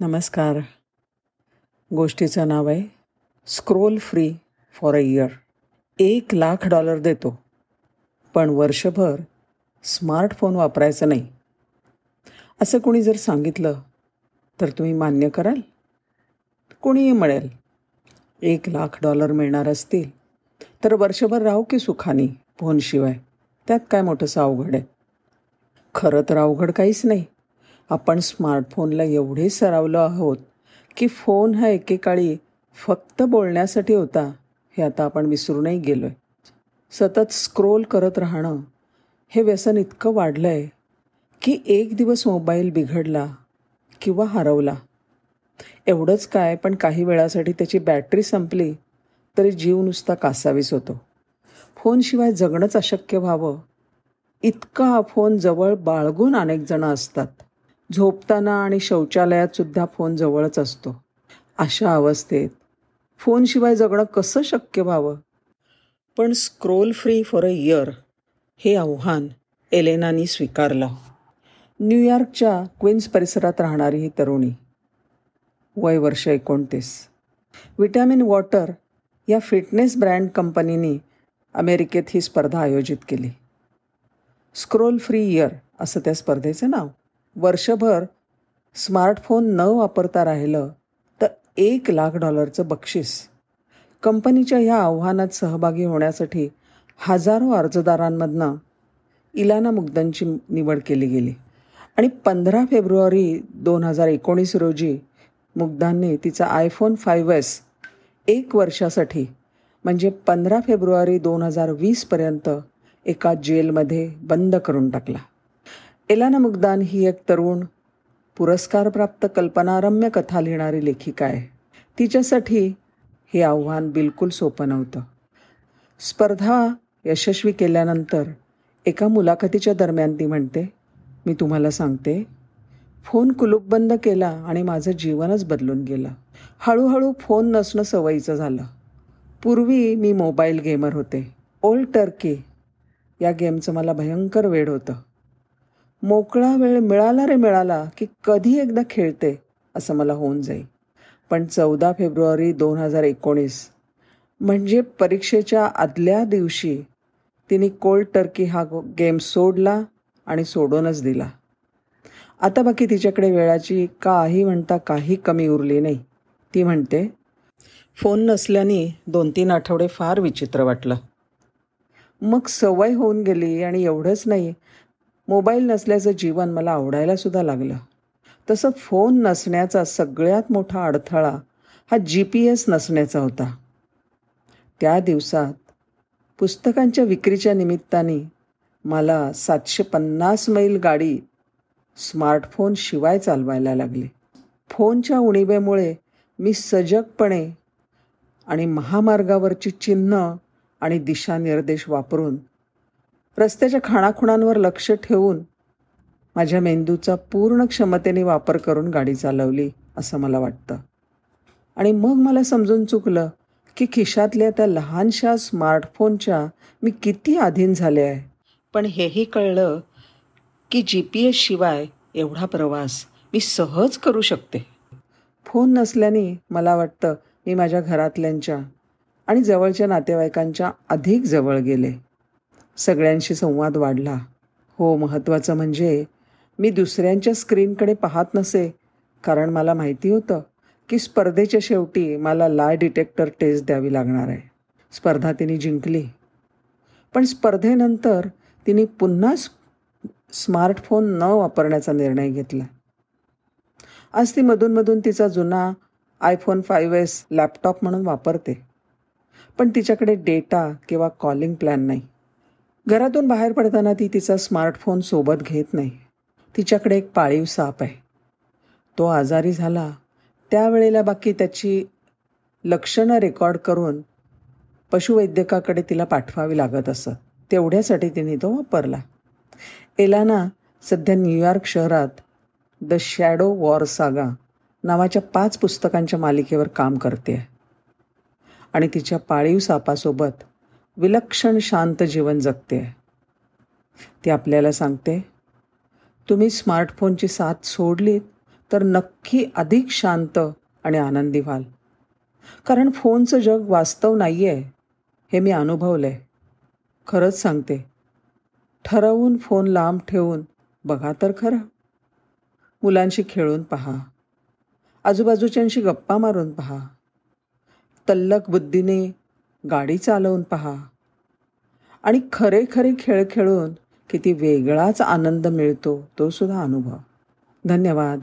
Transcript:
नमस्कार. गोष्टीचं नाव आहे scroll free for a year. एक लाख डॉलर देतो पण वर्षभर स्मार्टफोन वापरायचं नाही. असं कोणी जर सांगितलं तर तुम्ही मान्य कराल? कोणीही मिळेल एक लाख डॉलर मिळणार असतील तर वर्षभर राहू की सुखानी फोनशिवाय? त्यात काय मोठंसं अवघड आहे? खरं तर अवघड काहीच नाही. आपण स्मार्टफोनला एवढे सरावलो आहोत की फोन हा एकेकाळी फक्त बोलण्यासाठी होता हे आता आपण विसरूनही गेलो आहे सतत स्क्रोल करत राहणं हे व्यसन इतकं वाढलं आहे की एक दिवस मोबाईल बिघडला किंवा हरवला. एवढंच काय पण काही वेळासाठी त्याची बॅटरी संपली तरी जीव नुसता कासावीस होतो. फोनशिवाय जगणंच अशक्य व्हावं. इतका हा फोन जवळ बाळगून अनेक जणं असतात. झोपताना आणि शौचालयात सुद्धा फोन जवळच असतो. अशा अवस्थेत फोनशिवाय जगणं कसं शक्य व्हावं? पण scroll free for a year हे आव्हान एलेनानी स्वीकारलं. न्यूयॉर्कच्या क्वीन्स परिसरात राहणारी ही तरुणी. वय वर्ष एकोणतीस. विटॅमिन वॉटर या फिटनेस ब्रँड कंपनीने अमेरिकेत ही स्पर्धा आयोजित केली. स्क्रोल फ्री इयर असं त्या स्पर्धेचं नाव. वर्षभर स्मार्टफोन न वापरता राहिलं तर एक लाख डॉलरचं बक्षीस. कंपनीच्या ह्या आव्हानात सहभागी होण्यासाठी हजारो अर्जदारांमधनं इलाना मुग्धनची निवड केली गेली. आणि पंधरा फेब्रुवारी दोन हजार एकोणीस रोजी मुग्धांनी तिचा आयफोन फाईव्ह एस एक वर्षासाठी म्हणजे पंधरा फेब्रुवारी दोन हजार वीसपर्यंत एका जेलमध्ये बंद करून टाकला. एलाना मुग्धान ही एक तरुण पुरस्कारप्राप्त कल्पनारम्य कथा लिहिणारी लेखिका आहे. तिच्यासाठी हे आव्हान बिलकुल सोपं नव्हतं. स्पर्धा यशस्वी केल्यानंतर एका मुलाखतीच्या दरम्यान ती म्हणते मी तुम्हाला सांगते फोन कुलूपबंद केला आणि माझं जीवनच बदलून गेलं. हळूहळू फोन नसणं सवयीचं झालं. पूर्वी मी मोबाईल गेमर होते. ओल्ड टर्की या गेमचं मला भयंकर वेळ होतं. मोकळा वेळ मिळाला रे मिळाला की कधी एकदा खेळते असं मला होऊन जाईल पण चौदा फेब्रुवारी दोन हजार एकोणीस म्हणजे परीक्षेच्या आदल्या दिवशी तिने कोल्ड टर्की हा गेम सोडला आणि सोडूनच दिला. आता बाकी तिच्याकडे वेळाची काही म्हणता काही कमी उरली नाही. ती म्हणते फोन नसल्याने दोन तीन आठवडे फार विचित्र वाटलं. मग सवय होऊन गेली आणि एवढंच नाही मोबाईल नसल्याचं जीवन मला आवडायला सुद्धा लागलं. तसं फोन नसण्याचा सगळ्यात मोठा अडथळा हा जी पी एस नसण्याचा होता. त्या दिवसात पुस्तकांच्या विक्रीच्या निमित्ताने मला सातशे पन्नास मैल गाडी स्मार्टफोन शिवाय चालवायला लागली. फोनच्या उणीवेमुळे मी सजगपणे आणि महामार्गावरची चिन्ह आणि दिशानिर्देश वापरून रस्त्याच्या खाणाखुणांवर लक्ष ठेवून माझ्या मेंदूचा पूर्ण क्षमतेने वापर करून गाडी चालवली असं मला वाटतं. आणि मग मला समजून चुकलं की खिशातल्या त्या लहानशा स्मार्टफोनच्या मी किती अधीन झाले आहे. पण हेही कळलं की जी पी एस शिवाय एवढा प्रवास मी सहज करू शकते. फोन नसल्याने मला वाटतं मी माझ्या घरातल्यांच्या आणि जवळच्या नातेवाईकांच्या अधिक जवळ गेले. सगळ्यांशी संवाद वाढला. हो महत्त्वाचं म्हणजे मी दुसऱ्यांच्या स्क्रीनकडे पाहत नसे कारण मला माहिती होतं की स्पर्धेच्या शेवटी मला लाय डिटेक्टर टेस्ट द्यावी लागणार आहे. स्पर्धा तिने जिंकली. पण स्पर्धेनंतर तिने पुन्हा स्मार्टफोन न वापरण्याचा निर्णय घेतला. आज ती मधूनमधून तिचा जुना आयफोन फाईव्ह एस लॅपटॉप म्हणून वापरते. पण तिच्याकडे डेटा किंवा कॉलिंग प्लॅन नाही. घरातून बाहेर पडताना ती तिचा स्मार्टफोन सोबत घेत नाही. तिच्याकडे एक पाळीव साप आहे. तो आजारी झाला. त्यावेळेला बाकी त्याची लक्षणं रेकॉर्ड करून पशुवैद्यकाकडे तिला पाठवावी लागत असत. तेवढ्यासाठी तिने तो वापरला. एलाना सध्या न्यूयॉर्क शहरात द शॅडो वॉर सागा नावाच्या पाच पुस्तकांच्या मालिकेवर काम करते आणि तिच्या पाळीव सापासोबत विलक्षण शांत जीवन जगते. ती आपल्याला सांगते तुम्ही स्मार्टफोनची साथ सोडलीत तर नक्की अधिक शांत आणि आनंदी व्हाल. कारण फोनचं जग वास्तव नाही आहे हे मी अनुभवलं आहे खरंच सांगते ठरवून फोन लांब ठेवून बघा तर खरं. मुलांशी खेळून पहा. आजूबाजूच्यांशी गप्पा मारून पहा. तल्लक बुद्धीने गाडी चालवून पहा. आणि खरे खरे खेळ खेळून किती वेगळाच आनंद मिळतो तो सुद्धा अनुभव. धन्यवाद.